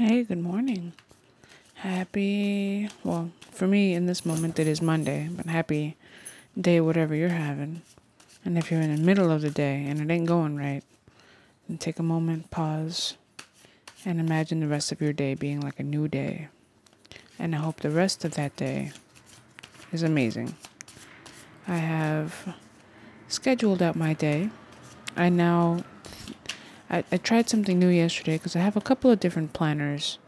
Hey, good morning. Happy, well, for me in this moment it is Monday, but happy day, whatever you're having. And if you're in the middle of the day and it ain't going right, then take a moment, pause, and imagine the rest of your day being like a new day. And I hope the rest of that day is amazing. I have scheduled out my day. I now I, I tried something new yesterday because I have a couple of different planners,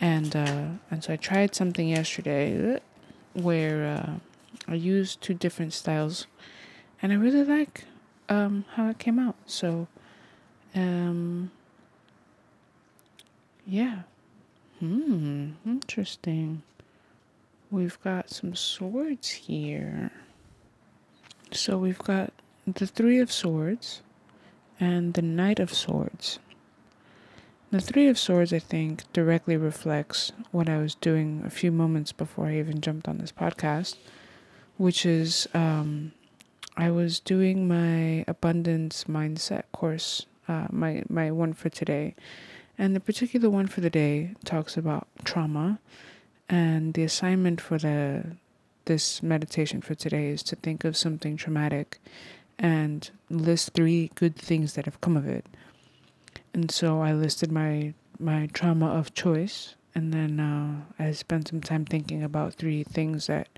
and uh, and so I tried something yesterday where uh, I used two different styles, and I really like um, how it came out. So, um, yeah, hmm, interesting. We've got some swords here. So we've got the Three of Swords and the Knight of Swords. The Three of Swords, I think, directly reflects what I was doing a few moments before I even jumped on this podcast, which is um, I was doing my abundance mindset course, uh, my my one for today, and the particular one for the day talks about trauma, and the assignment for the this meditation for today is to think of something traumatic and list three good things that have come of it. And so I listed my my trauma of choice, and then uh, I spent some time thinking about three things that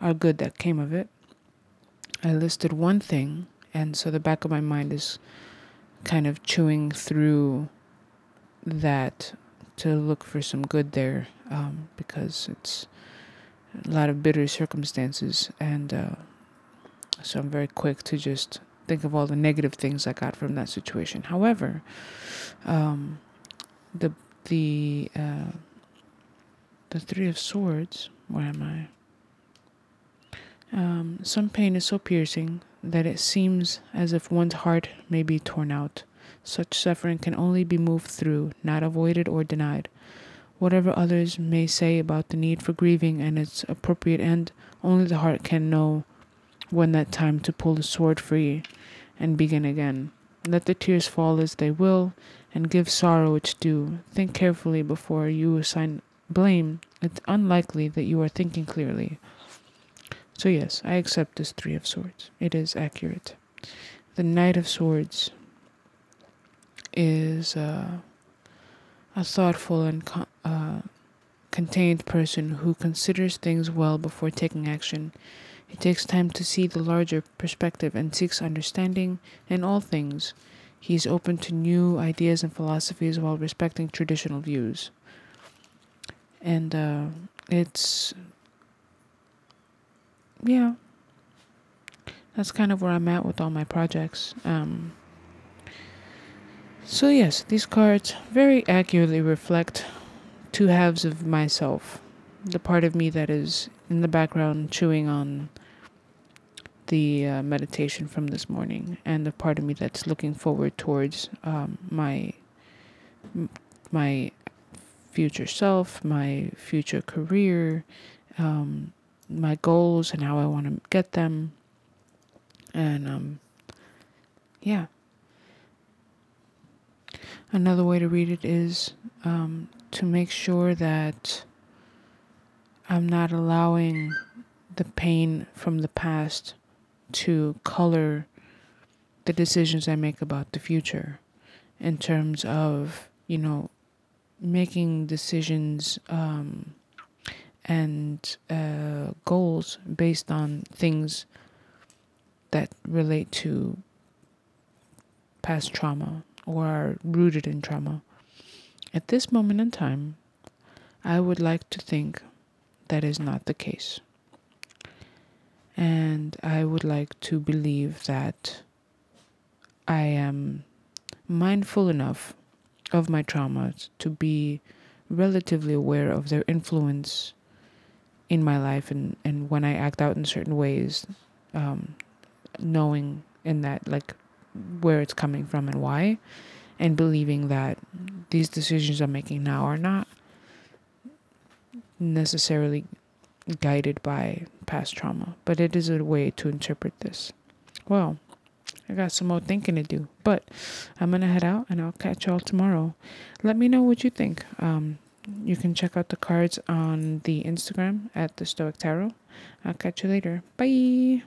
are good that came of it. I listed one thing, and so the back of my mind is kind of chewing through that to look for some good there, um, because it's a lot of bitter circumstances and. Uh, so I'm very quick to just think of all the negative things I got from that situation. However, um, the the uh, the Three of Swords. Where am I? Um, some pain is so piercing that it seems as if one's heart may be torn out. Such suffering can only be moved through, not avoided or denied. Whatever others may say about the need for grieving and its appropriate end, only the heart can know when that time to pull the sword free and begin again. Let the tears fall as they will, and give sorrow its due. Think carefully before you assign blame. It's unlikely that you are thinking clearly. So, yes, I accept this Three of Swords. It is accurate. The Knight of Swords is uh, a thoughtful and con- uh, contained person who considers things well before taking action. He takes time to see the larger perspective and seeks understanding in all things. He is open to new ideas and philosophies while respecting traditional views. And uh, it's, yeah, that's kind of where I'm at with all my projects. Um, so, yes, these cards very accurately reflect two halves of myself the part of me that is in the background chewing on the uh, meditation from this morning and the part of me that's looking forward towards um, my my future self, my future career, um, my goals and how I want to get them. And um, yeah. Another way to read it is um, to make sure that I'm not allowing the pain from the past to color the decisions I make about the future in terms of, you know, making decisions um, and uh, goals based on things that relate to past trauma or are rooted in trauma. At this moment in time, I would like to think that is not the case. And I would like to believe that I am mindful enough of my traumas to be relatively aware of their influence in my life and, and when I act out in certain ways, um, knowing in that, like, where it's coming from and why, and believing that these decisions I'm making now are not necessarily guided by past trauma, but it is a way to interpret this. Well, I got some more thinking to do. But I'm gonna head out and I'll catch y'all tomorrow. Let me know what you think. Um, you can check out the cards on the Instagram at the Stoic Tarot. I'll catch you later. Bye.